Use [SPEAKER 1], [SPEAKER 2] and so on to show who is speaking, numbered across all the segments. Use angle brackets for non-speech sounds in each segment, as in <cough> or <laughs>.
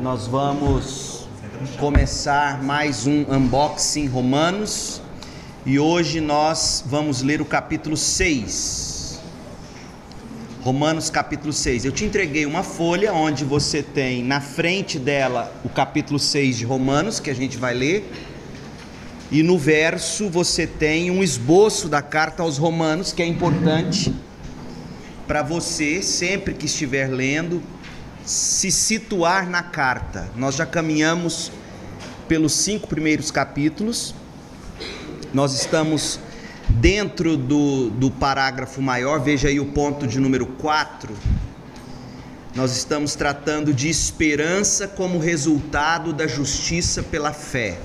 [SPEAKER 1] nós vamos começar mais um unboxing Romanos e hoje nós vamos ler o capítulo 6. Romanos capítulo 6. Eu te entreguei uma folha onde você tem na frente dela o capítulo 6 de Romanos, que a gente vai ler. E no verso você tem um esboço da carta aos Romanos, que é importante para você, sempre que estiver lendo, se situar na carta. Nós já caminhamos pelos cinco primeiros capítulos, nós estamos dentro do, do parágrafo maior, veja aí o ponto de número 4. Nós estamos tratando de esperança como resultado da justiça pela fé.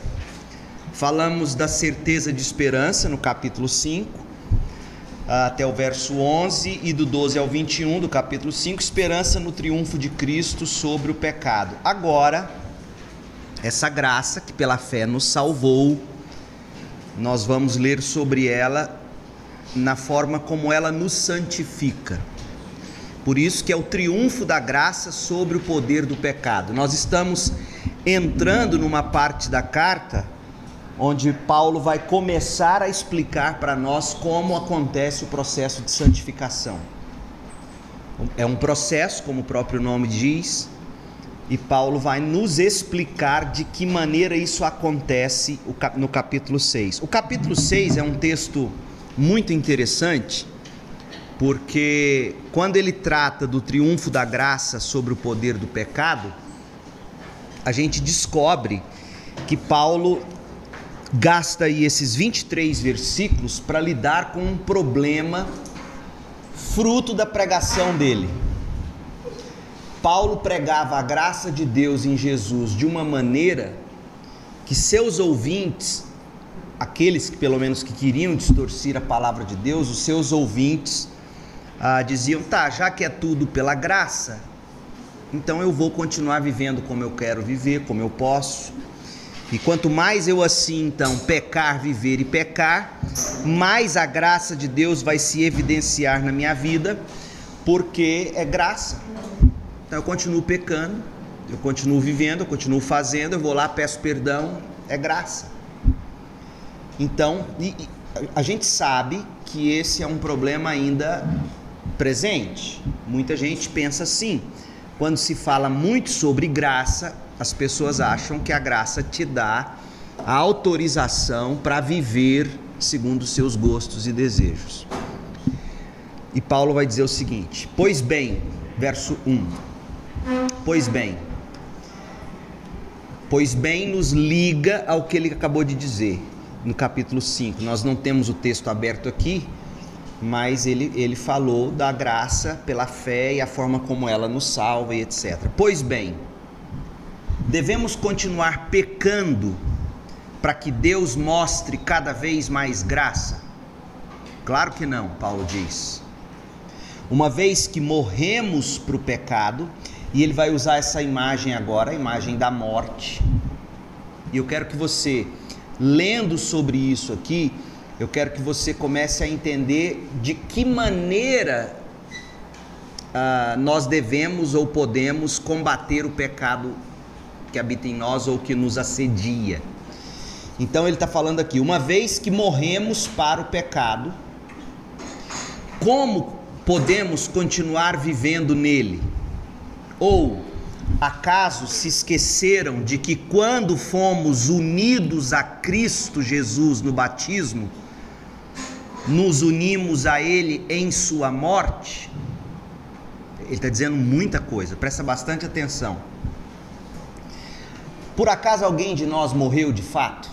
[SPEAKER 1] Falamos da certeza de esperança no capítulo 5 até o verso 11 e do 12 ao 21 do capítulo 5, esperança no triunfo de Cristo sobre o pecado. Agora, essa graça que pela fé nos salvou, nós vamos ler sobre ela na forma como ela nos santifica. Por isso que é o triunfo da graça sobre o poder do pecado. Nós estamos entrando numa parte da carta onde Paulo vai começar a explicar para nós como acontece o processo de santificação. É um processo, como o próprio nome diz, e Paulo vai nos explicar de que maneira isso acontece no capítulo 6. O capítulo 6 é um texto muito interessante, porque quando ele trata do triunfo da graça sobre o poder do pecado, a gente descobre que Paulo gasta aí esses 23 versículos para lidar com um problema fruto da pregação dele. Paulo pregava a graça de Deus em Jesus de uma maneira que seus ouvintes, aqueles que pelo menos que queriam distorcer a palavra de Deus, os seus ouvintes ah, diziam: tá, já que é tudo pela graça, então eu vou continuar vivendo como eu quero viver, como eu posso e quanto mais eu assim, então, pecar, viver e pecar, mais a graça de Deus vai se evidenciar na minha vida, porque é graça. Então eu continuo pecando, eu continuo vivendo, eu continuo fazendo, eu vou lá, peço perdão, é graça. Então, e, e, a gente sabe que esse é um problema ainda presente. Muita gente pensa assim. Quando se fala muito sobre graça, as pessoas acham que a graça te dá a autorização para viver segundo seus gostos e desejos. E Paulo vai dizer o seguinte: Pois bem, verso 1. Pois bem. Pois bem nos liga ao que ele acabou de dizer no capítulo 5. Nós não temos o texto aberto aqui, mas ele, ele falou da graça pela fé e a forma como ela nos salva e etc. Pois bem, Devemos continuar pecando para que Deus mostre cada vez mais graça? Claro que não, Paulo diz. Uma vez que morremos para o pecado, e ele vai usar essa imagem agora, a imagem da morte. E eu quero que você, lendo sobre isso aqui, eu quero que você comece a entender de que maneira uh, nós devemos ou podemos combater o pecado que habita em nós ou que nos assedia. Então ele está falando aqui: uma vez que morremos para o pecado, como podemos continuar vivendo nele? Ou acaso se esqueceram de que quando fomos unidos a Cristo Jesus no batismo, nos unimos a Ele em Sua morte? Ele está dizendo muita coisa, presta bastante atenção. Por acaso alguém de nós morreu de fato?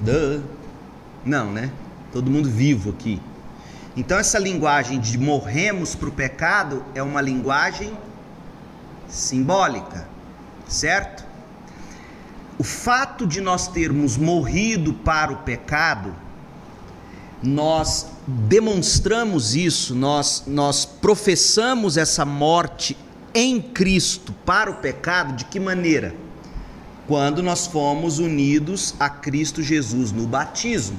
[SPEAKER 1] Duh. Não, né? Todo mundo vivo aqui. Então, essa linguagem de morremos para o pecado é uma linguagem simbólica, certo? O fato de nós termos morrido para o pecado, nós demonstramos isso, nós, nós professamos essa morte em Cristo para o pecado, de que maneira? quando nós fomos unidos a Cristo Jesus no batismo.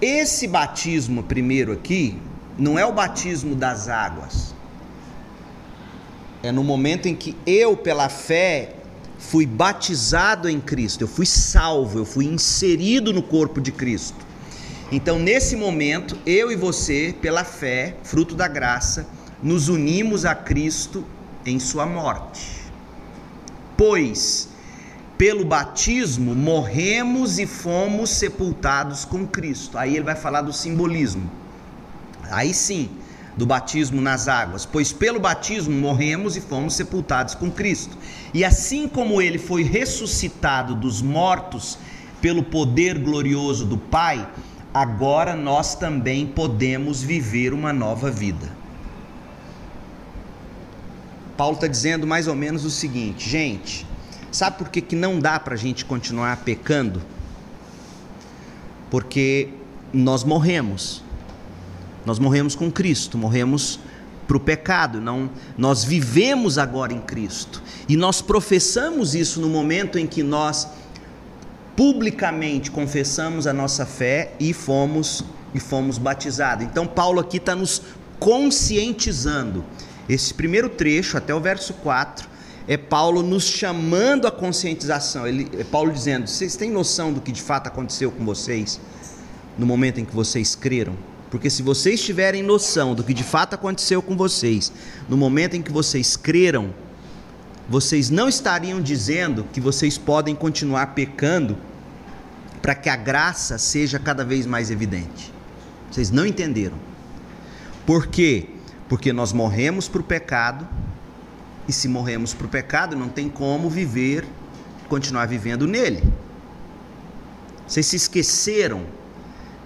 [SPEAKER 1] Esse batismo, primeiro aqui, não é o batismo das águas. É no momento em que eu, pela fé, fui batizado em Cristo, eu fui salvo, eu fui inserido no corpo de Cristo. Então, nesse momento, eu e você, pela fé, fruto da graça, nos unimos a Cristo em sua morte. Pois, pelo batismo, morremos e fomos sepultados com Cristo. Aí ele vai falar do simbolismo. Aí sim, do batismo nas águas, pois pelo batismo morremos e fomos sepultados com Cristo. E assim como ele foi ressuscitado dos mortos pelo poder glorioso do Pai, agora nós também podemos viver uma nova vida. Paulo está dizendo mais ou menos o seguinte, gente, sabe por que, que não dá para a gente continuar pecando? Porque nós morremos. Nós morremos com Cristo, morremos para o pecado, não, nós vivemos agora em Cristo. E nós professamos isso no momento em que nós publicamente confessamos a nossa fé e fomos e fomos batizados. Então Paulo aqui está nos conscientizando. Esse primeiro trecho, até o verso 4, é Paulo nos chamando a conscientização. Ele, é Paulo dizendo: vocês têm noção do que de fato aconteceu com vocês no momento em que vocês creram? Porque se vocês tiverem noção do que de fato aconteceu com vocês, no momento em que vocês creram, vocês não estariam dizendo que vocês podem continuar pecando para que a graça seja cada vez mais evidente. Vocês não entenderam. Por quê? Porque nós morremos para o pecado, e se morremos para o pecado, não tem como viver, continuar vivendo nele. Vocês se esqueceram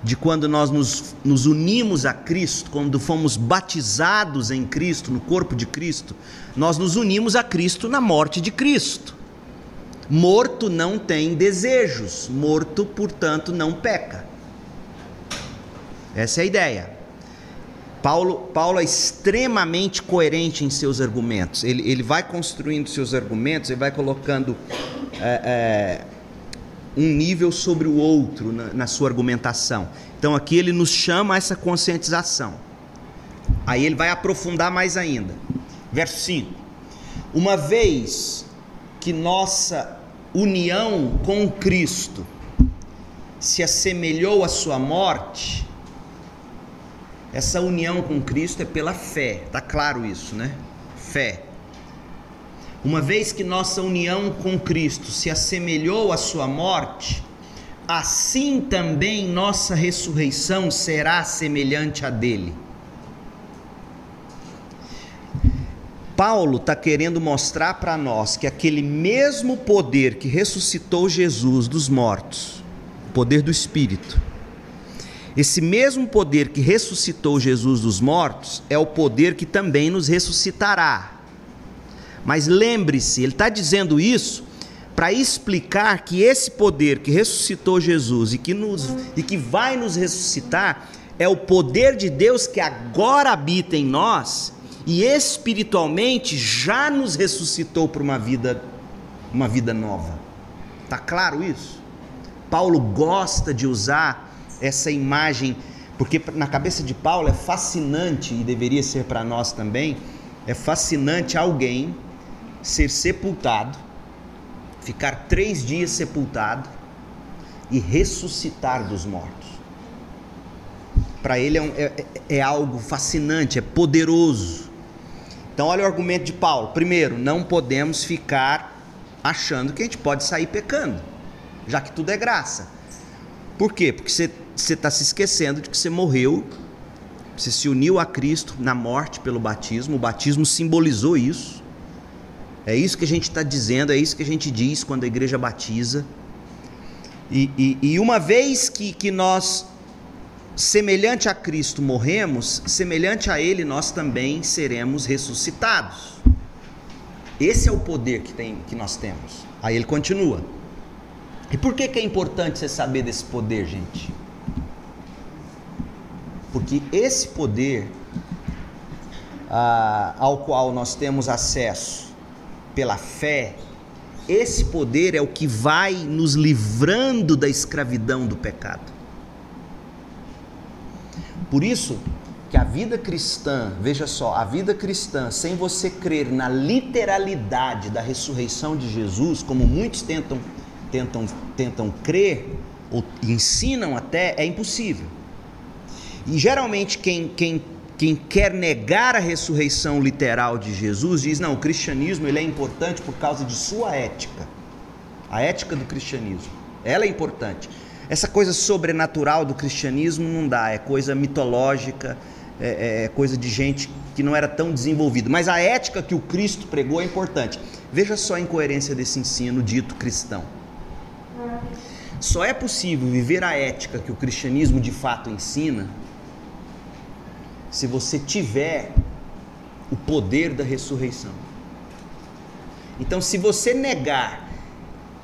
[SPEAKER 1] de quando nós nos, nos unimos a Cristo, quando fomos batizados em Cristo, no corpo de Cristo, nós nos unimos a Cristo na morte de Cristo. Morto não tem desejos, morto, portanto, não peca. Essa é a ideia. Paulo, Paulo é extremamente coerente em seus argumentos. Ele, ele vai construindo seus argumentos, ele vai colocando é, é, um nível sobre o outro na, na sua argumentação. Então aqui ele nos chama a essa conscientização. Aí ele vai aprofundar mais ainda. Verso 5. Uma vez que nossa união com Cristo se assemelhou à sua morte, essa união com Cristo é pela fé, tá claro isso, né? Fé. Uma vez que nossa união com Cristo se assemelhou à sua morte, assim também nossa ressurreição será semelhante a dele. Paulo está querendo mostrar para nós que aquele mesmo poder que ressuscitou Jesus dos mortos, poder do Espírito, esse mesmo poder que ressuscitou Jesus dos mortos é o poder que também nos ressuscitará. Mas lembre-se, ele está dizendo isso para explicar que esse poder que ressuscitou Jesus e que, nos, e que vai nos ressuscitar é o poder de Deus que agora habita em nós e espiritualmente já nos ressuscitou para uma vida, uma vida nova. Tá claro isso? Paulo gosta de usar essa imagem, porque na cabeça de Paulo é fascinante e deveria ser para nós também. É fascinante alguém ser sepultado, ficar três dias sepultado e ressuscitar dos mortos. Para ele é, um, é, é algo fascinante, é poderoso. Então, olha o argumento de Paulo. Primeiro, não podemos ficar achando que a gente pode sair pecando, já que tudo é graça. Por quê? Porque você está se esquecendo de que você morreu, você se uniu a Cristo na morte pelo batismo, o batismo simbolizou isso. É isso que a gente está dizendo, é isso que a gente diz quando a igreja batiza. E, e, e, uma vez que, que nós, semelhante a Cristo, morremos, semelhante a Ele, nós também seremos ressuscitados. Esse é o poder que, tem, que nós temos. Aí ele continua. E por que, que é importante você saber desse poder, gente? Porque esse poder ah, ao qual nós temos acesso pela fé, esse poder é o que vai nos livrando da escravidão do pecado. Por isso Porque a vida cristã, veja só, a vida cristã, sem você crer na literalidade da ressurreição de Jesus, como muitos tentam, tentam, tentam crer, ou ensinam até, é impossível. E geralmente quem, quem, quem quer negar a ressurreição literal de Jesus diz: não, o cristianismo ele é importante por causa de sua ética, a ética do cristianismo, ela é importante. Essa coisa sobrenatural do cristianismo não dá, é coisa mitológica, é, é, é coisa de gente que não era tão desenvolvida. Mas a ética que o Cristo pregou é importante. Veja só a incoerência desse ensino dito cristão. Só é possível viver a ética que o cristianismo de fato ensina se você tiver o poder da ressurreição. Então, se você negar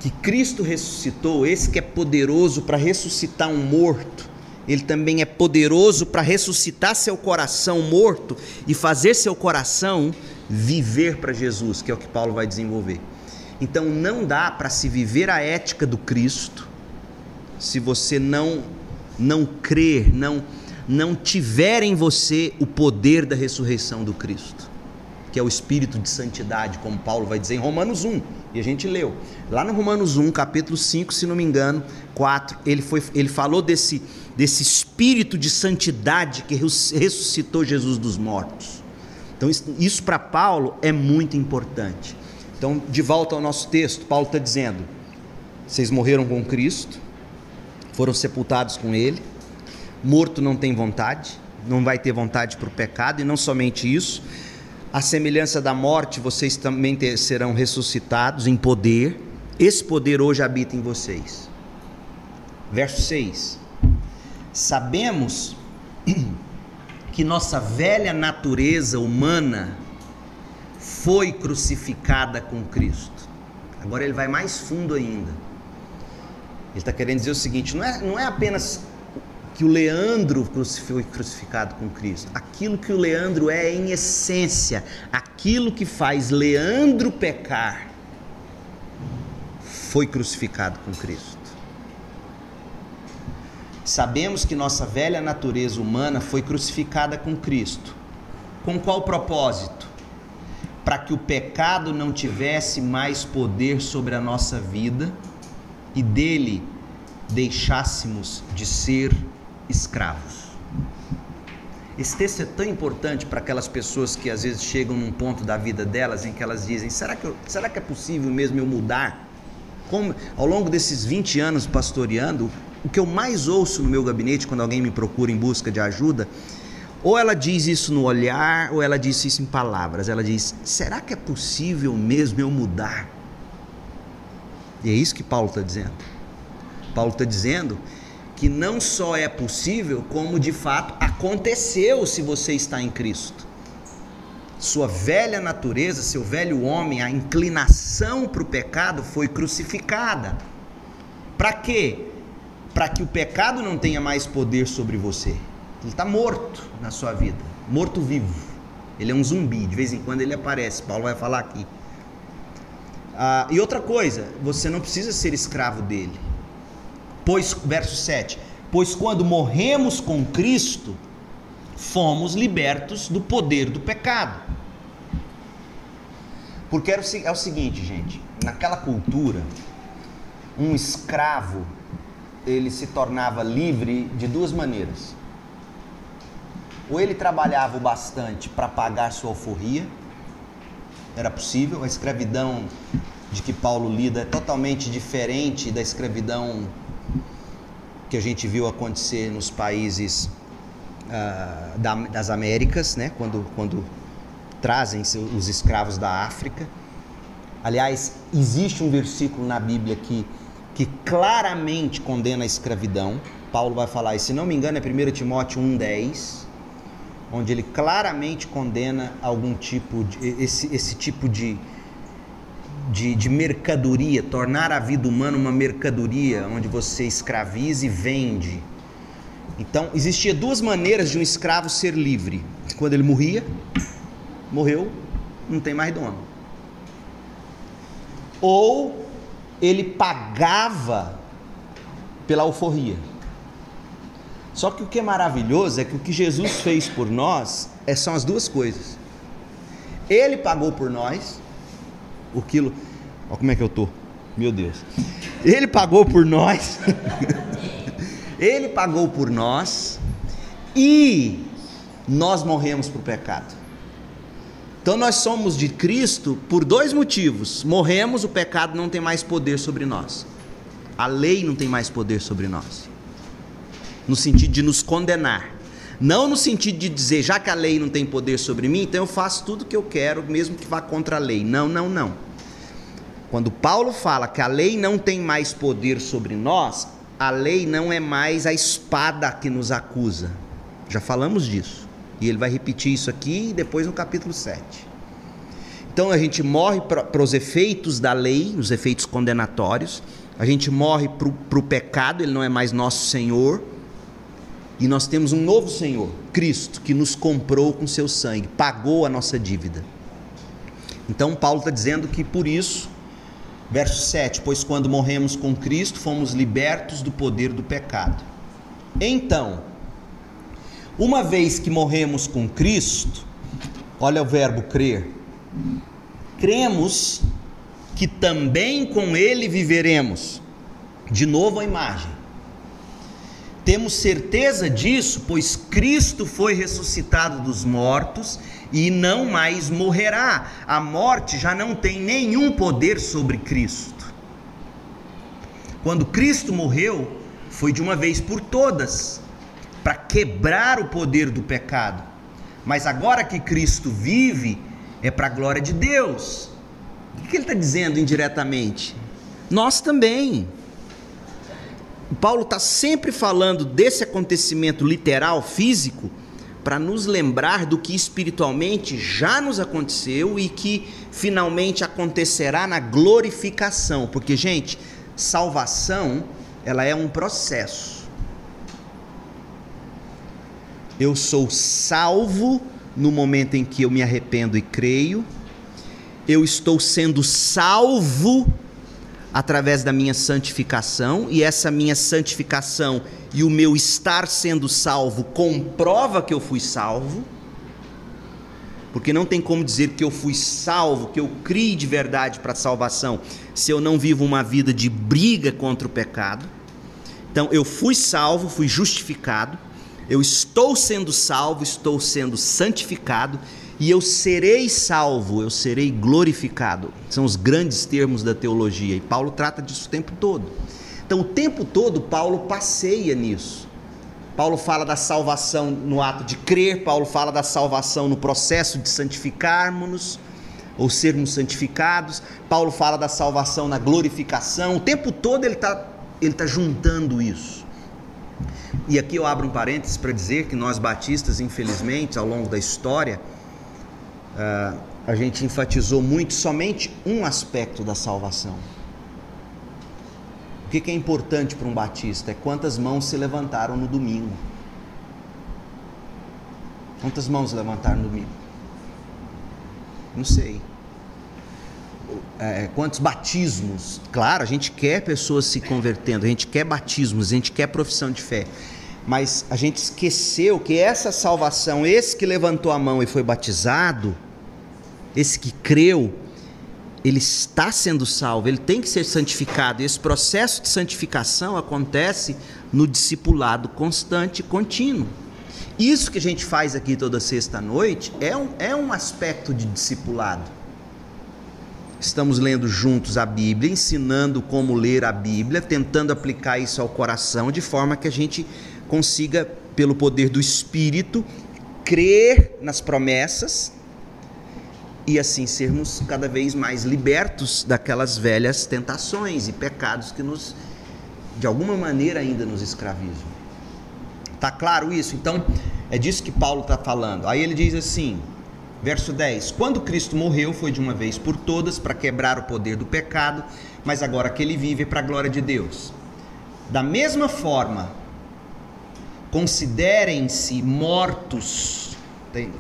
[SPEAKER 1] que Cristo ressuscitou, esse que é poderoso para ressuscitar um morto, ele também é poderoso para ressuscitar seu coração morto e fazer seu coração viver para Jesus, que é o que Paulo vai desenvolver. Então não dá para se viver a ética do Cristo se você não não crer, não não tiver em você o poder da ressurreição do Cristo que é o espírito de santidade, como Paulo vai dizer em Romanos 1, e a gente leu. Lá no Romanos 1, capítulo 5, se não me engano, 4, ele, foi, ele falou desse, desse espírito de santidade que ressuscitou Jesus dos mortos. Então, isso, isso para Paulo é muito importante. Então, de volta ao nosso texto, Paulo está dizendo: vocês morreram com Cristo, foram sepultados com Ele, morto não tem vontade, não vai ter vontade para o pecado, e não somente isso a semelhança da morte, vocês também ter, serão ressuscitados em poder. Esse poder hoje habita em vocês. Verso 6. Sabemos <clears throat> que nossa velha natureza humana foi crucificada com Cristo. Agora ele vai mais fundo ainda. Ele está querendo dizer o seguinte: não é, não é apenas que o Leandro foi crucificado com Cristo. Aquilo que o Leandro é em essência, aquilo que faz Leandro pecar, foi crucificado com Cristo. Sabemos que nossa velha natureza humana foi crucificada com Cristo. Com qual propósito? Para que o pecado não tivesse mais poder sobre a nossa vida e dele deixássemos de ser escravos. Esse texto é tão importante para aquelas pessoas que às vezes chegam num ponto da vida delas em que elas dizem: será que, eu, será que é possível mesmo eu mudar? Como, ao longo desses 20 anos pastoreando, o que eu mais ouço no meu gabinete quando alguém me procura em busca de ajuda, ou ela diz isso no olhar, ou ela diz isso em palavras. Ela diz: será que é possível mesmo eu mudar? E é isso que Paulo está dizendo. Paulo está dizendo que não só é possível, como de fato aconteceu se você está em Cristo. Sua velha natureza, seu velho homem, a inclinação para o pecado foi crucificada. Para quê? Para que o pecado não tenha mais poder sobre você. Ele está morto na sua vida, morto vivo. Ele é um zumbi, de vez em quando ele aparece. Paulo vai falar aqui. Ah, e outra coisa, você não precisa ser escravo dele. Pois, verso 7: Pois quando morremos com Cristo, fomos libertos do poder do pecado. Porque é o seguinte, gente, naquela cultura, um escravo ele se tornava livre de duas maneiras. Ou ele trabalhava o bastante para pagar sua alforria, era possível, a escravidão de que Paulo lida é totalmente diferente da escravidão que a gente viu acontecer nos países uh, da, das Américas, né? quando, quando trazem os escravos da África. Aliás, existe um versículo na Bíblia que, que claramente condena a escravidão. Paulo vai falar, e se não me engano é 1 Timóteo 1,10, onde ele claramente condena algum tipo de, esse, esse tipo de, de, de, mercadoria, tornar a vida humana uma mercadoria, onde você escraviza e vende. Então, existia duas maneiras de um escravo ser livre. Quando ele morria, morreu, não tem mais dono. Ou ele pagava pela alforria. Só que o que é maravilhoso é que o que Jesus fez por nós é, são as duas coisas. Ele pagou por nós o quilo. Olha como é que eu tô. Meu Deus. Ele pagou por nós. <laughs> Ele pagou por nós e nós morremos para o pecado. Então nós somos de Cristo por dois motivos. Morremos, o pecado não tem mais poder sobre nós. A lei não tem mais poder sobre nós. No sentido de nos condenar. Não no sentido de dizer, já que a lei não tem poder sobre mim, então eu faço tudo o que eu quero, mesmo que vá contra a lei. Não, não, não. Quando Paulo fala que a lei não tem mais poder sobre nós, a lei não é mais a espada que nos acusa. Já falamos disso. E ele vai repetir isso aqui depois no capítulo 7. Então a gente morre para os efeitos da lei, os efeitos condenatórios. A gente morre para o pecado, ele não é mais nosso Senhor. E nós temos um novo Senhor, Cristo, que nos comprou com seu sangue, pagou a nossa dívida. Então Paulo está dizendo que por isso, verso 7, pois quando morremos com Cristo, fomos libertos do poder do pecado. Então, uma vez que morremos com Cristo, olha o verbo crer, cremos que também com Ele viveremos. De novo a imagem. Temos certeza disso, pois Cristo foi ressuscitado dos mortos e não mais morrerá. A morte já não tem nenhum poder sobre Cristo. Quando Cristo morreu, foi de uma vez por todas para quebrar o poder do pecado. Mas agora que Cristo vive, é para a glória de Deus. O que ele está dizendo indiretamente? Nós também. Paulo está sempre falando desse acontecimento literal, físico, para nos lembrar do que espiritualmente já nos aconteceu e que finalmente acontecerá na glorificação. Porque, gente, salvação, ela é um processo eu sou salvo no momento em que eu me arrependo e creio. Eu estou sendo salvo através da minha santificação, e essa minha santificação e o meu estar sendo salvo comprova que eu fui salvo. Porque não tem como dizer que eu fui salvo, que eu criei de verdade para a salvação, se eu não vivo uma vida de briga contra o pecado. Então, eu fui salvo, fui justificado eu estou sendo salvo, estou sendo santificado e eu serei salvo, eu serei glorificado. São os grandes termos da teologia e Paulo trata disso o tempo todo. Então, o tempo todo, Paulo passeia nisso. Paulo fala da salvação no ato de crer, Paulo fala da salvação no processo de santificarmos-nos ou sermos santificados. Paulo fala da salvação na glorificação. O tempo todo ele está ele tá juntando isso. E aqui eu abro um parênteses para dizer que nós batistas, infelizmente, ao longo da história, uh, a gente enfatizou muito somente um aspecto da salvação. O que, que é importante para um batista? É quantas mãos se levantaram no domingo. Quantas mãos levantaram no domingo? Não sei. É, quantos batismos? Claro, a gente quer pessoas se convertendo, a gente quer batismos, a gente quer profissão de fé. Mas a gente esqueceu que essa salvação, esse que levantou a mão e foi batizado, esse que creu, ele está sendo salvo, ele tem que ser santificado. E esse processo de santificação acontece no discipulado constante e contínuo. Isso que a gente faz aqui toda sexta-noite é um, é um aspecto de discipulado estamos lendo juntos a Bíblia, ensinando como ler a Bíblia, tentando aplicar isso ao coração de forma que a gente consiga, pelo poder do Espírito, crer nas promessas e assim sermos cada vez mais libertos daquelas velhas tentações e pecados que nos, de alguma maneira, ainda nos escravizam. Tá claro isso? Então, é disso que Paulo está falando. Aí ele diz assim: Verso 10: Quando Cristo morreu, foi de uma vez por todas para quebrar o poder do pecado, mas agora que ele vive é para a glória de Deus. Da mesma forma, considerem-se mortos,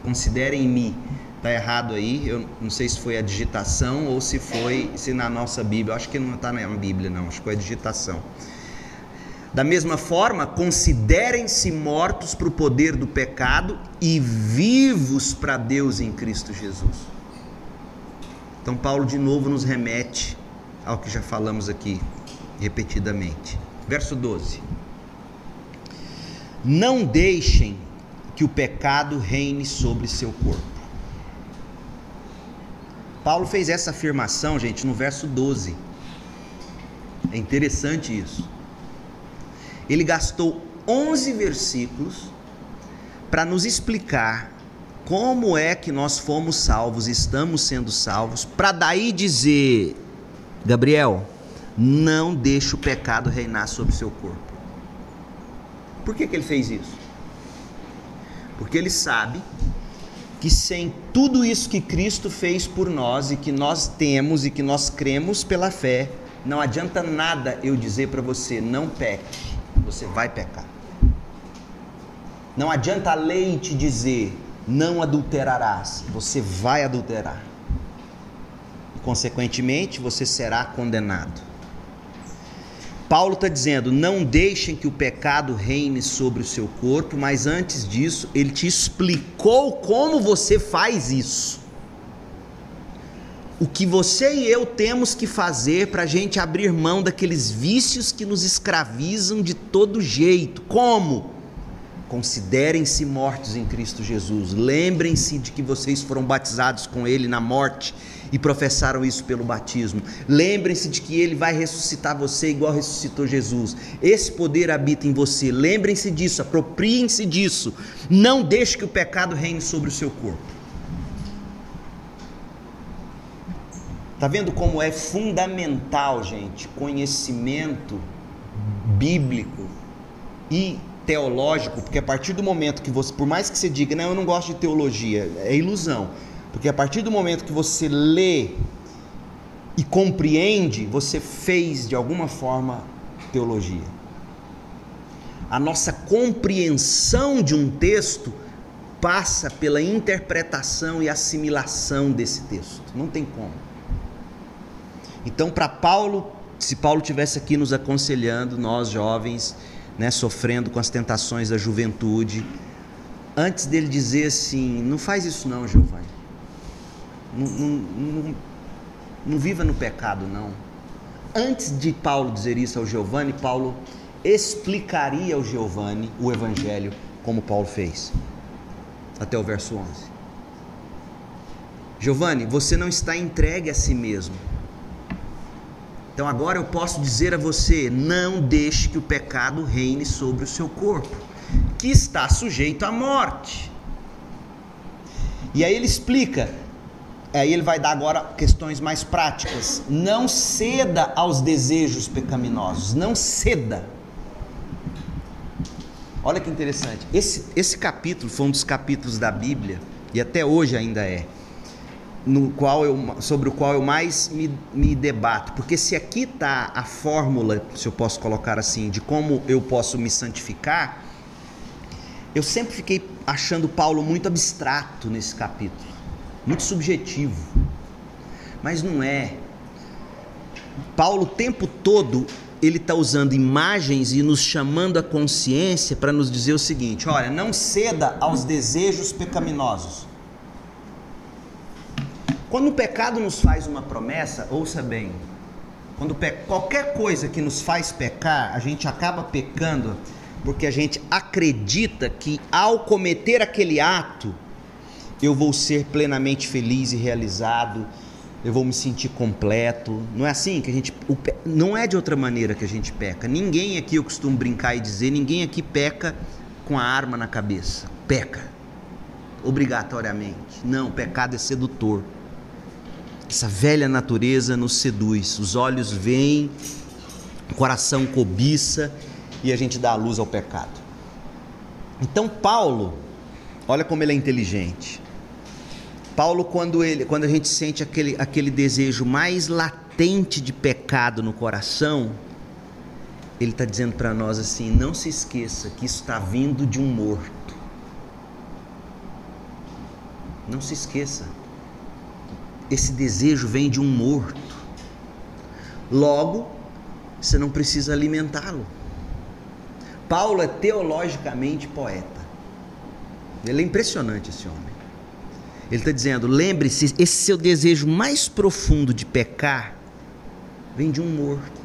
[SPEAKER 1] considerem-me, está errado aí, eu não sei se foi a digitação ou se foi, se na nossa Bíblia, acho que não está na Bíblia não, acho que foi a digitação. Da mesma forma, considerem-se mortos para o poder do pecado e vivos para Deus em Cristo Jesus. Então, Paulo de novo nos remete ao que já falamos aqui repetidamente. Verso 12: Não deixem que o pecado reine sobre seu corpo. Paulo fez essa afirmação, gente, no verso 12. É interessante isso. Ele gastou 11 versículos para nos explicar como é que nós fomos salvos, estamos sendo salvos, para daí dizer, Gabriel, não deixe o pecado reinar sobre seu corpo. Por que, que ele fez isso? Porque ele sabe que sem tudo isso que Cristo fez por nós e que nós temos e que nós cremos pela fé, não adianta nada eu dizer para você não peque, você vai pecar. Não adianta a lei te dizer não adulterarás, você vai adulterar. Consequentemente, você será condenado. Paulo está dizendo: não deixem que o pecado reine sobre o seu corpo, mas antes disso, ele te explicou como você faz isso. O que você e eu temos que fazer para a gente abrir mão daqueles vícios que nos escravizam de todo jeito. Como? Considerem-se mortos em Cristo Jesus. Lembrem-se de que vocês foram batizados com Ele na morte e professaram isso pelo batismo. Lembrem-se de que Ele vai ressuscitar você igual ressuscitou Jesus. Esse poder habita em você. Lembrem-se disso, apropriem-se disso. Não deixe que o pecado reine sobre o seu corpo. Tá vendo como é fundamental, gente, conhecimento bíblico e teológico, porque a partir do momento que você, por mais que você diga, não, eu não gosto de teologia, é ilusão. Porque a partir do momento que você lê e compreende, você fez de alguma forma teologia. A nossa compreensão de um texto passa pela interpretação e assimilação desse texto. Não tem como. Então, para Paulo, se Paulo tivesse aqui nos aconselhando, nós jovens, né, sofrendo com as tentações da juventude, antes dele dizer assim: não faz isso não, Giovanni. Não, não, não, viva no pecado, não. Antes de Paulo dizer isso ao Giovanni, Paulo explicaria ao Giovanni o evangelho como Paulo fez. Até o verso 11. Giovanni, você não está entregue a si mesmo. Então agora eu posso dizer a você: não deixe que o pecado reine sobre o seu corpo, que está sujeito à morte. E aí ele explica Aí ele vai dar agora questões mais práticas. Não ceda aos desejos pecaminosos, não ceda. Olha que interessante. Esse, esse capítulo foi um dos capítulos da Bíblia, e até hoje ainda é, no qual eu, sobre o qual eu mais me, me debato. Porque se aqui está a fórmula, se eu posso colocar assim, de como eu posso me santificar, eu sempre fiquei achando Paulo muito abstrato nesse capítulo muito subjetivo. Mas não é. Paulo o tempo todo ele está usando imagens e nos chamando a consciência para nos dizer o seguinte: olha, não ceda aos desejos pecaminosos. Quando o pecado nos faz uma promessa, ouça bem, quando qualquer coisa que nos faz pecar, a gente acaba pecando porque a gente acredita que ao cometer aquele ato, eu vou ser plenamente feliz e realizado, eu vou me sentir completo. Não é assim que a gente. Não é de outra maneira que a gente peca. Ninguém aqui, eu costumo brincar e dizer, ninguém aqui peca com a arma na cabeça. Peca. Obrigatoriamente. Não, o pecado é sedutor. Essa velha natureza nos seduz. Os olhos veem, o coração cobiça e a gente dá a luz ao pecado. Então, Paulo, olha como ele é inteligente. Paulo, quando, ele, quando a gente sente aquele, aquele desejo mais latente de pecado no coração, ele está dizendo para nós assim: não se esqueça que isso está vindo de um morto. Não se esqueça. Esse desejo vem de um morto. Logo, você não precisa alimentá-lo. Paulo é teologicamente poeta. Ele é impressionante esse homem. Ele está dizendo: lembre-se, esse seu desejo mais profundo de pecar vem de um morto.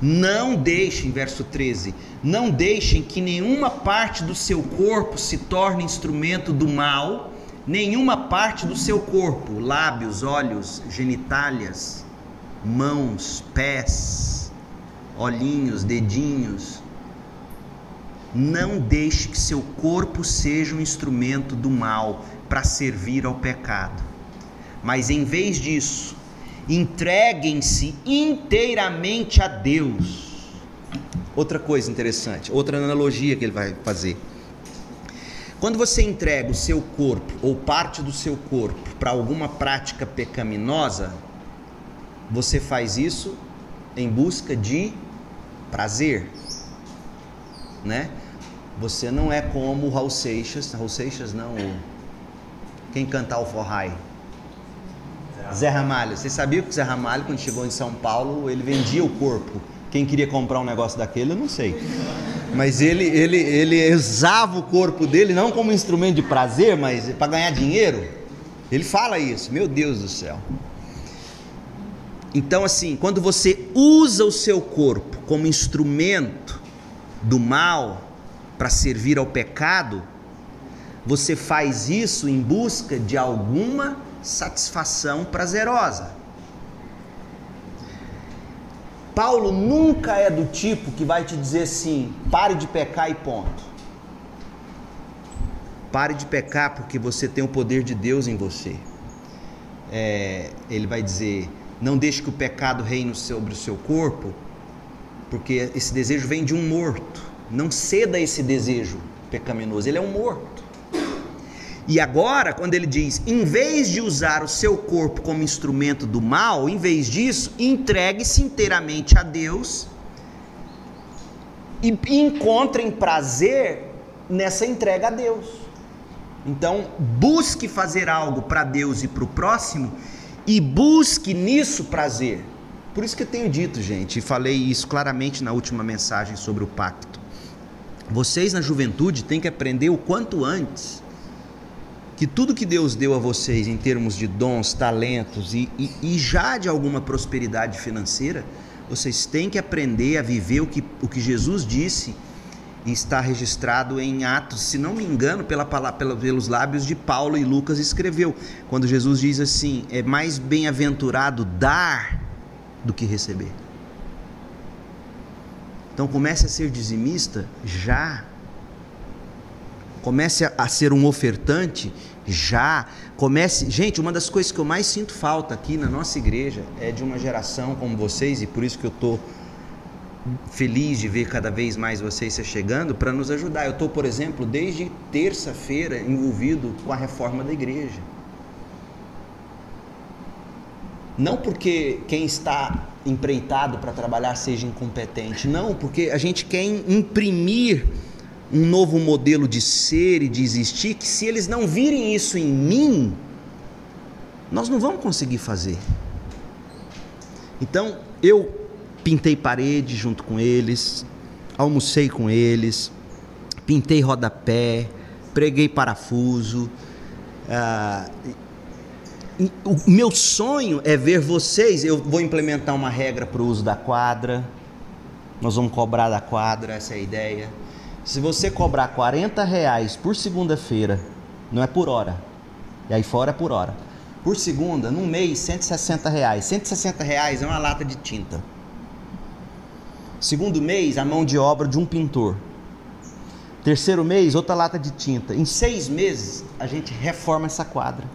[SPEAKER 1] Não deixem, verso 13, não deixem que nenhuma parte do seu corpo se torne instrumento do mal, nenhuma parte do seu corpo, lábios, olhos, genitálias, mãos, pés, olhinhos, dedinhos. Não deixe que seu corpo seja um instrumento do mal para servir ao pecado. Mas em vez disso, entreguem-se inteiramente a Deus. Outra coisa interessante, outra analogia que ele vai fazer. Quando você entrega o seu corpo ou parte do seu corpo para alguma prática pecaminosa, você faz isso em busca de prazer, né? Você não é como o Raul Seixas, Raul Seixas não, quem cantar o forrai? Zé Ramalho. Você sabia que o Zé Ramalho, quando chegou em São Paulo, ele vendia o corpo. Quem queria comprar um negócio daquele, eu não sei. Mas ele, ele, ele usava o corpo dele não como instrumento de prazer, mas para ganhar dinheiro. Ele fala isso, meu Deus do céu. Então, assim, quando você usa o seu corpo como instrumento do mal para servir ao pecado, você faz isso em busca de alguma satisfação prazerosa. Paulo nunca é do tipo que vai te dizer assim: pare de pecar e ponto. Pare de pecar porque você tem o poder de Deus em você. É, ele vai dizer: não deixe que o pecado reine sobre o seu corpo, porque esse desejo vem de um morto. Não ceda esse desejo pecaminoso, ele é um morto. E agora, quando ele diz, em vez de usar o seu corpo como instrumento do mal, em vez disso, entregue-se inteiramente a Deus e encontrem prazer nessa entrega a Deus. Então, busque fazer algo para Deus e para o próximo e busque nisso prazer. Por isso que eu tenho dito, gente, e falei isso claramente na última mensagem sobre o pacto. Vocês na juventude têm que aprender o quanto antes que tudo que Deus deu a vocês em termos de dons, talentos e, e, e, já de alguma prosperidade financeira, vocês têm que aprender a viver o que, o que Jesus disse e está registrado em Atos, se não me engano, pela, pela, pelos lábios de Paulo e Lucas escreveu, quando Jesus diz assim: é mais bem-aventurado dar do que receber. Então comece a ser dizimista já comece a ser um ofertante já. Comece. Gente, uma das coisas que eu mais sinto falta aqui na nossa igreja é de uma geração como vocês, e por isso que eu estou feliz de ver cada vez mais vocês se chegando para nos ajudar. Eu estou, por exemplo, desde terça-feira envolvido com a reforma da igreja. Não porque quem está empreitado para trabalhar seja incompetente, não, porque a gente quer imprimir um novo modelo de ser e de existir, que se eles não virem isso em mim, nós não vamos conseguir fazer. Então, eu pintei parede junto com eles, almocei com eles, pintei rodapé, preguei parafuso. Ah, o meu sonho é ver vocês. Eu vou implementar uma regra para o uso da quadra. Nós vamos cobrar da quadra, essa é a ideia se você cobrar 40 reais por segunda-feira, não é por hora, e aí fora é por hora. Por segunda, num mês, 160 reais. 160 reais é uma lata de tinta. Segundo mês, a mão de obra de um pintor. Terceiro mês, outra lata de tinta. Em seis meses, a gente reforma essa quadra.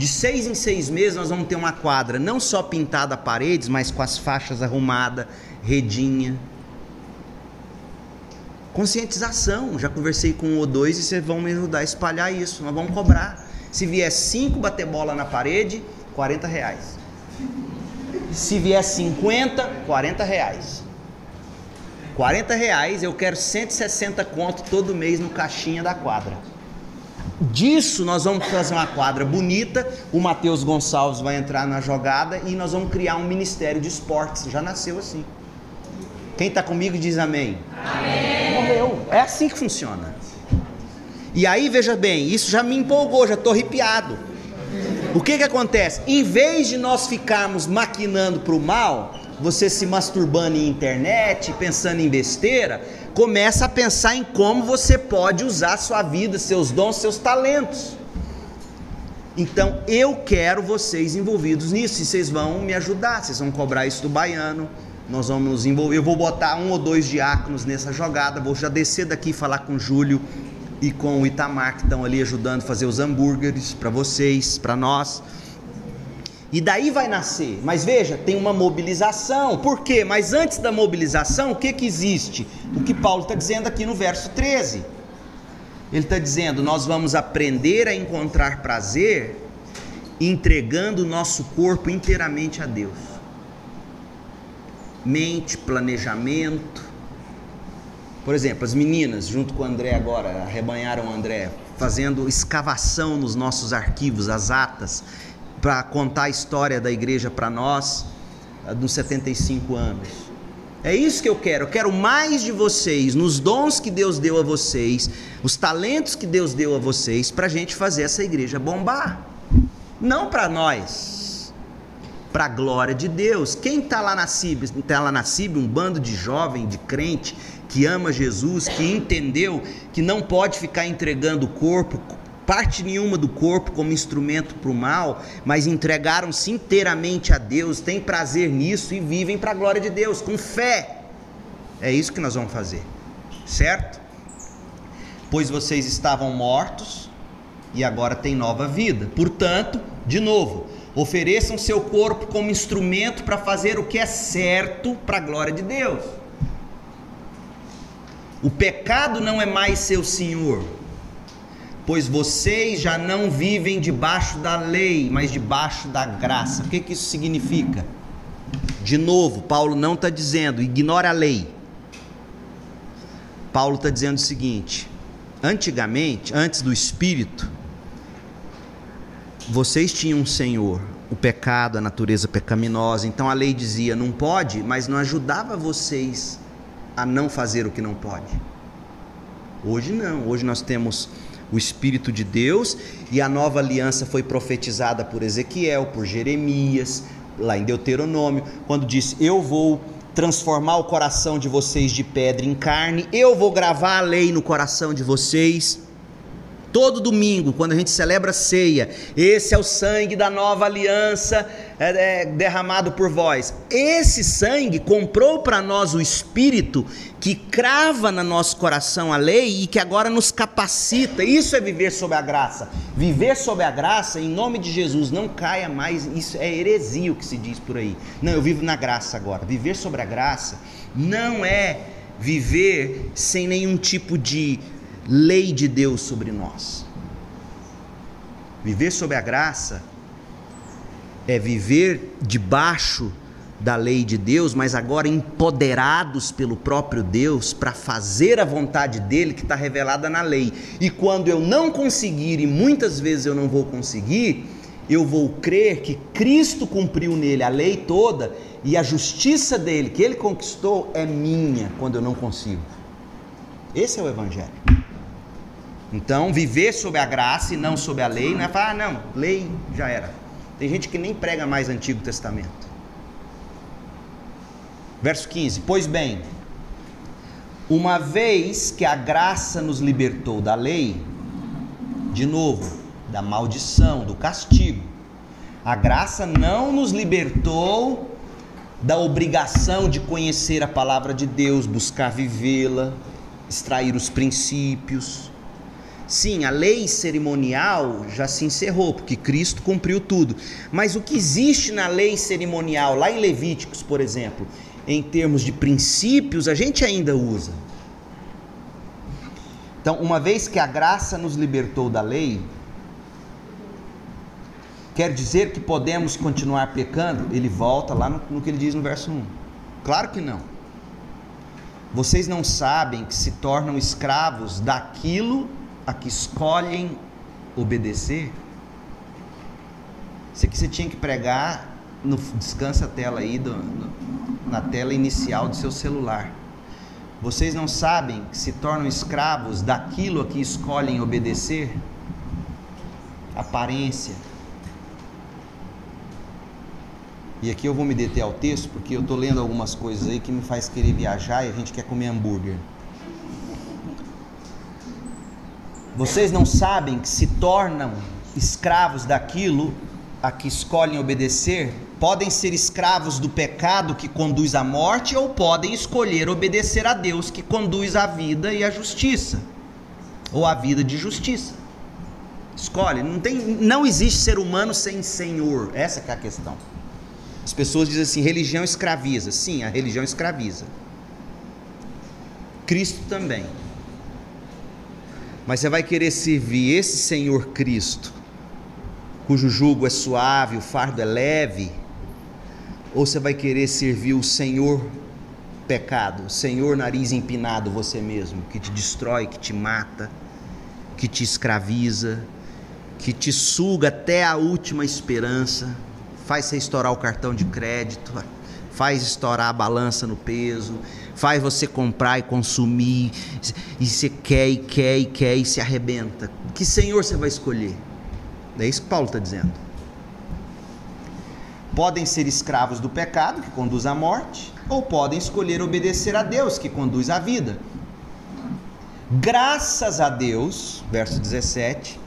[SPEAKER 1] De seis em seis meses, nós vamos ter uma quadra não só pintada a paredes, mas com as faixas arrumadas, redinha, Conscientização. Já conversei com o O2 e vocês vão me ajudar a espalhar isso. Nós vamos cobrar. Se vier 5 bater bola na parede, 40 reais. Se vier 50, 40 reais. 40 reais, eu quero 160 conto todo mês no caixinha da quadra. Disso nós vamos fazer uma quadra bonita, o Matheus Gonçalves vai entrar na jogada e nós vamos criar um ministério de esportes. Já nasceu assim Quem está comigo diz amém. amém. Morreu. É assim que funciona. E aí, veja bem, isso já me empolgou, já estou arrepiado. O que que acontece? Em vez de nós ficarmos maquinando para o mal, você se masturbando em internet, pensando em besteira, começa a pensar em como você pode usar sua vida, seus dons, seus talentos. Então eu quero vocês envolvidos nisso e vocês vão me ajudar, vocês vão cobrar isso do baiano. Nós vamos nos envolver. Eu vou botar um ou dois diáconos nessa jogada. Vou já descer daqui e falar com o Júlio e com o Itamar que estão ali ajudando a fazer os hambúrgueres para vocês, para nós. E daí vai nascer. Mas veja, tem uma mobilização. Por quê? Mas antes da mobilização, o que, que existe? O que Paulo está dizendo aqui no verso 13. Ele está dizendo: nós vamos aprender a encontrar prazer entregando o nosso corpo inteiramente a Deus. Mente, planejamento. Por exemplo, as meninas, junto com o André agora, arrebanharam o André, fazendo escavação nos nossos arquivos, as atas para contar a história da igreja para nós nos 75 anos. É isso que eu quero. Eu quero mais de vocês, nos dons que Deus deu a vocês, os talentos que Deus deu a vocês, para a gente fazer essa igreja bombar. Não para nós, para a glória de Deus. Quem está lá na CIB? Está lá na CIB um bando de jovem, de crente, que ama Jesus, que entendeu que não pode ficar entregando o corpo parte nenhuma do corpo como instrumento para o mal, mas entregaram-se inteiramente a Deus, têm prazer nisso e vivem para a glória de Deus, com fé. É isso que nós vamos fazer, certo? Pois vocês estavam mortos e agora têm nova vida. Portanto, de novo, ofereçam seu corpo como instrumento para fazer o que é certo para a glória de Deus. O pecado não é mais seu senhor, pois vocês já não vivem debaixo da lei, mas debaixo da graça. O que, que isso significa? De novo, Paulo não está dizendo, ignore a lei. Paulo está dizendo o seguinte: antigamente, antes do Espírito, vocês tinham um Senhor, o pecado, a natureza pecaminosa. Então a lei dizia não pode, mas não ajudava vocês a não fazer o que não pode. Hoje não, hoje nós temos o Espírito de Deus, e a nova aliança foi profetizada por Ezequiel, por Jeremias, lá em Deuteronômio, quando disse: Eu vou transformar o coração de vocês de pedra em carne, eu vou gravar a lei no coração de vocês. Todo domingo, quando a gente celebra a ceia, esse é o sangue da nova aliança é, é, derramado por vós. Esse sangue comprou para nós o Espírito que crava no nosso coração a lei e que agora nos capacita. Isso é viver sob a graça. Viver sob a graça, em nome de Jesus, não caia mais. Isso é heresia o que se diz por aí. Não, eu vivo na graça agora. Viver sobre a graça não é viver sem nenhum tipo de lei de Deus sobre nós. Viver sob a graça é viver debaixo da lei de Deus, mas agora empoderados pelo próprio Deus para fazer a vontade dele que está revelada na lei. E quando eu não conseguir, e muitas vezes eu não vou conseguir, eu vou crer que Cristo cumpriu nele a lei toda e a justiça dele, que ele conquistou, é minha quando eu não consigo. Esse é o Evangelho. Então, viver sob a graça e não sob a lei, não é falar, ah, não, lei já era. Tem gente que nem prega mais Antigo Testamento. Verso 15: Pois bem, uma vez que a graça nos libertou da lei, de novo, da maldição, do castigo, a graça não nos libertou da obrigação de conhecer a palavra de Deus, buscar vivê-la, extrair os princípios, Sim, a lei cerimonial já se encerrou, porque Cristo cumpriu tudo. Mas o que existe na lei cerimonial, lá em Levíticos, por exemplo, em termos de princípios, a gente ainda usa. Então, uma vez que a graça nos libertou da lei, quer dizer que podemos continuar pecando? Ele volta lá no, no que ele diz no verso 1. Claro que não. Vocês não sabem que se tornam escravos daquilo a que escolhem obedecer, isso aqui você tinha que pregar no descansa a tela aí do, do, na tela inicial do seu celular. Vocês não sabem que se tornam escravos daquilo a que escolhem obedecer? Aparência. E aqui eu vou me deter ao texto porque eu estou lendo algumas coisas aí que me faz querer viajar e a gente quer comer hambúrguer. Vocês não sabem que se tornam escravos daquilo a que escolhem obedecer? Podem ser escravos do pecado que conduz à morte ou podem escolher obedecer a Deus que conduz à vida e à justiça, ou à vida de justiça. Escolhe, não tem, não existe ser humano sem Senhor. Essa é a questão. As pessoas dizem assim: religião escraviza. Sim, a religião escraviza. Cristo também. Mas você vai querer servir esse Senhor Cristo, cujo jugo é suave, o fardo é leve, ou você vai querer servir o Senhor pecado, o Senhor nariz empinado você mesmo, que te destrói, que te mata, que te escraviza, que te suga até a última esperança, faz você estourar o cartão de crédito, faz estourar a balança no peso, faz você comprar e consumir, e você quer e quer e quer e se arrebenta. Que Senhor você vai escolher? É isso que Paulo está dizendo. Podem ser escravos do pecado, que conduz à morte, ou podem escolher obedecer a Deus, que conduz à vida. Graças a Deus, verso 17,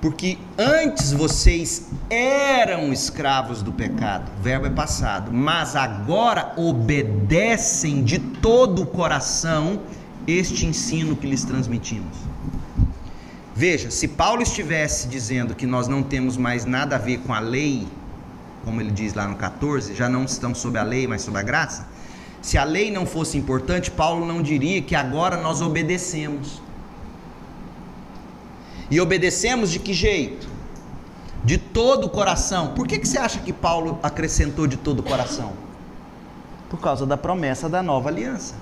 [SPEAKER 1] porque antes vocês eram escravos do pecado, o verbo é passado, mas agora obedecem de todo o coração este ensino que lhes transmitimos. Veja, se Paulo estivesse dizendo que nós não temos mais nada a ver com a lei, como ele diz lá no 14, já não estão sob a lei, mas sob a graça. Se a lei não fosse importante, Paulo não diria que agora nós obedecemos. E obedecemos de que jeito? De todo o coração. Por que, que você acha que Paulo acrescentou de todo o coração? Por causa da promessa da nova aliança.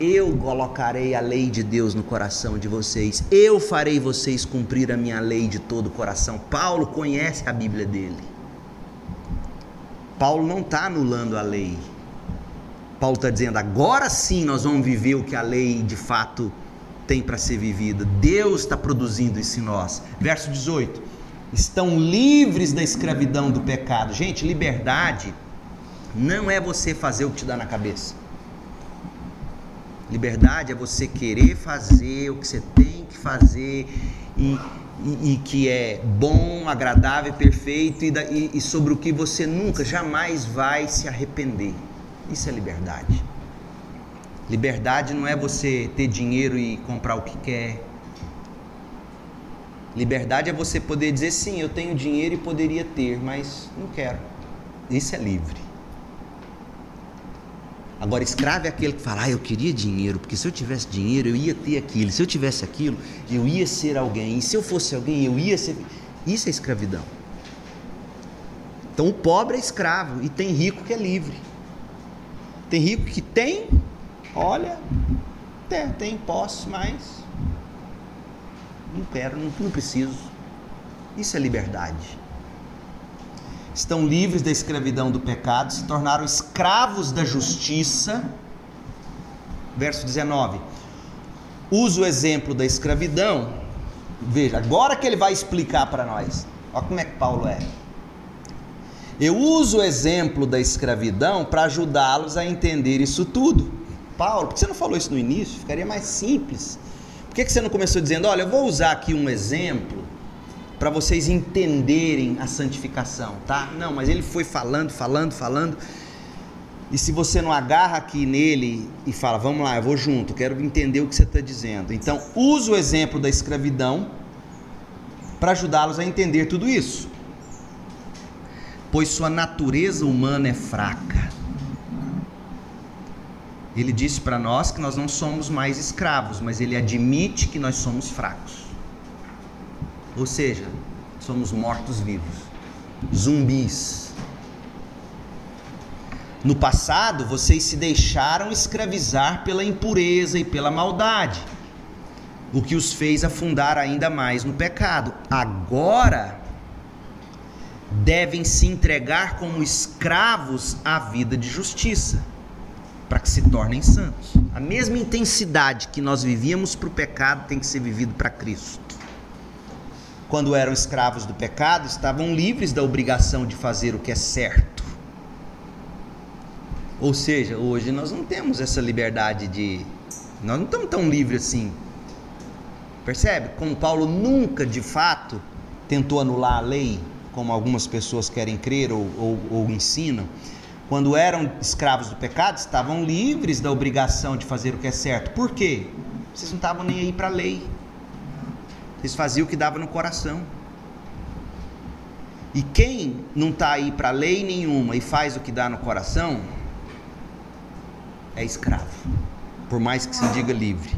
[SPEAKER 1] Eu colocarei a lei de Deus no coração de vocês. Eu farei vocês cumprir a minha lei de todo o coração. Paulo conhece a Bíblia dele. Paulo não está anulando a lei. Paulo está dizendo: agora sim nós vamos viver o que a lei de fato tem para ser vivida. Deus está produzindo isso em nós. Verso 18: estão livres da escravidão do pecado. Gente, liberdade não é você fazer o que te dá na cabeça. Liberdade é você querer fazer o que você tem que fazer e, e, e que é bom, agradável, perfeito e, e, e sobre o que você nunca, jamais vai se arrepender. Isso é liberdade. Liberdade não é você ter dinheiro e comprar o que quer. Liberdade é você poder dizer sim, eu tenho dinheiro e poderia ter, mas não quero. Isso é livre. Agora, escravo é aquele que fala, ah, eu queria dinheiro, porque se eu tivesse dinheiro eu ia ter aquilo, se eu tivesse aquilo eu ia ser alguém, e se eu fosse alguém eu ia ser. Isso é escravidão. Então o pobre é escravo e tem rico que é livre. Tem rico que tem Olha, tem, tem posse, mas não quero, não, não preciso. Isso é liberdade. Estão livres da escravidão do pecado, se tornaram escravos da justiça. Verso 19. Usa o exemplo da escravidão. Veja, agora que ele vai explicar para nós. Olha como é que Paulo é. Eu uso o exemplo da escravidão para ajudá-los a entender isso tudo. Paulo, por que você não falou isso no início? Ficaria mais simples. Por que você não começou dizendo, olha, eu vou usar aqui um exemplo para vocês entenderem a santificação, tá? Não, mas ele foi falando, falando, falando. E se você não agarra aqui nele e fala, vamos lá, eu vou junto, quero entender o que você está dizendo. Então, use o exemplo da escravidão para ajudá-los a entender tudo isso. Pois sua natureza humana é fraca ele disse para nós que nós não somos mais escravos, mas ele admite que nós somos fracos. Ou seja, somos mortos-vivos, zumbis. No passado, vocês se deixaram escravizar pela impureza e pela maldade, o que os fez afundar ainda mais no pecado. Agora, devem se entregar como escravos à vida de justiça, para que se tornem santos. A mesma intensidade que nós vivíamos para o pecado tem que ser vivido para Cristo. Quando eram escravos do pecado, estavam livres da obrigação de fazer o que é certo. Ou seja, hoje nós não temos essa liberdade de. Nós não estamos tão livres assim. Percebe? Como Paulo nunca de fato tentou anular a lei, como algumas pessoas querem crer ou, ou, ou ensinam, quando eram escravos do pecado, estavam livres da obrigação de fazer o que é certo. Por quê? Vocês não estavam nem aí para a lei. Vocês faziam o que dava no coração. E quem não está aí para lei nenhuma e faz o que dá no coração, é escravo, por mais que se diga livre.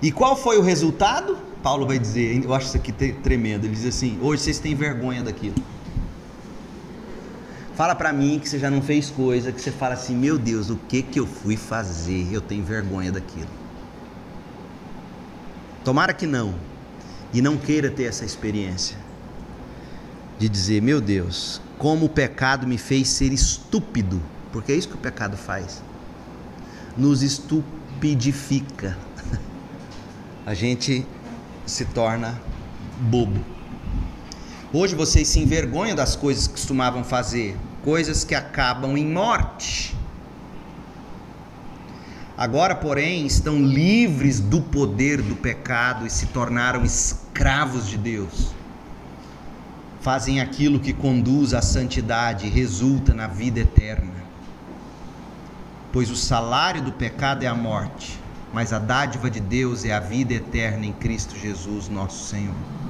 [SPEAKER 1] E qual foi o resultado? Paulo vai dizer, eu acho isso aqui tremendo. Ele diz assim: hoje vocês têm vergonha daquilo. Fala para mim que você já não fez coisa, que você fala assim: meu Deus, o que que eu fui fazer? Eu tenho vergonha daquilo. Tomara que não, e não queira ter essa experiência de dizer: meu Deus, como o pecado me fez ser estúpido, porque é isso que o pecado faz, nos estupidifica. <laughs> A gente se torna bobo. Hoje vocês se envergonham das coisas que costumavam fazer, coisas que acabam em morte. Agora, porém, estão livres do poder do pecado e se tornaram escravos de Deus. Fazem aquilo que conduz à santidade e resulta na vida eterna. Pois o salário do pecado é a morte, mas a dádiva de Deus é a vida eterna em Cristo Jesus, nosso Senhor.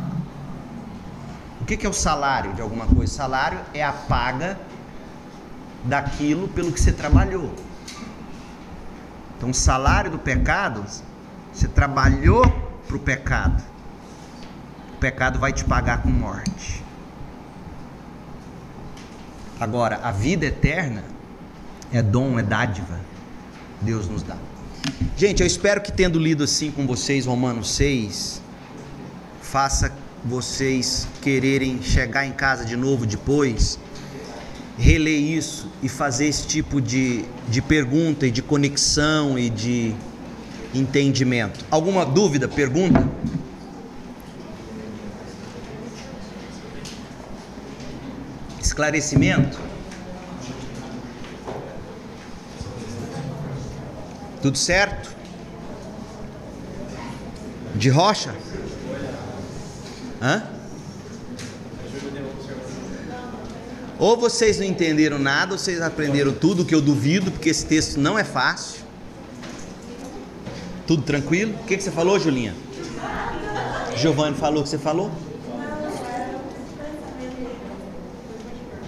[SPEAKER 1] O que é o salário de alguma coisa? Salário é a paga daquilo pelo que você trabalhou. Então, o salário do pecado, você trabalhou para o pecado. O pecado vai te pagar com morte. Agora, a vida eterna é dom, é dádiva. Deus nos dá. Gente, eu espero que tendo lido assim com vocês Romanos 6, faça vocês quererem chegar em casa de novo depois, reler isso e fazer esse tipo de, de pergunta e de conexão e de entendimento. Alguma dúvida, pergunta? Esclarecimento? Tudo certo? De rocha? Hã? Ou vocês não entenderam nada, ou vocês aprenderam tudo, que eu duvido, porque esse texto não é fácil. Tudo tranquilo? O que, que você falou, Julinha? Giovanni falou o que você falou?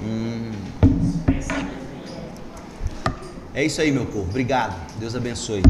[SPEAKER 1] Hum. É isso aí, meu povo. Obrigado. Deus abençoe.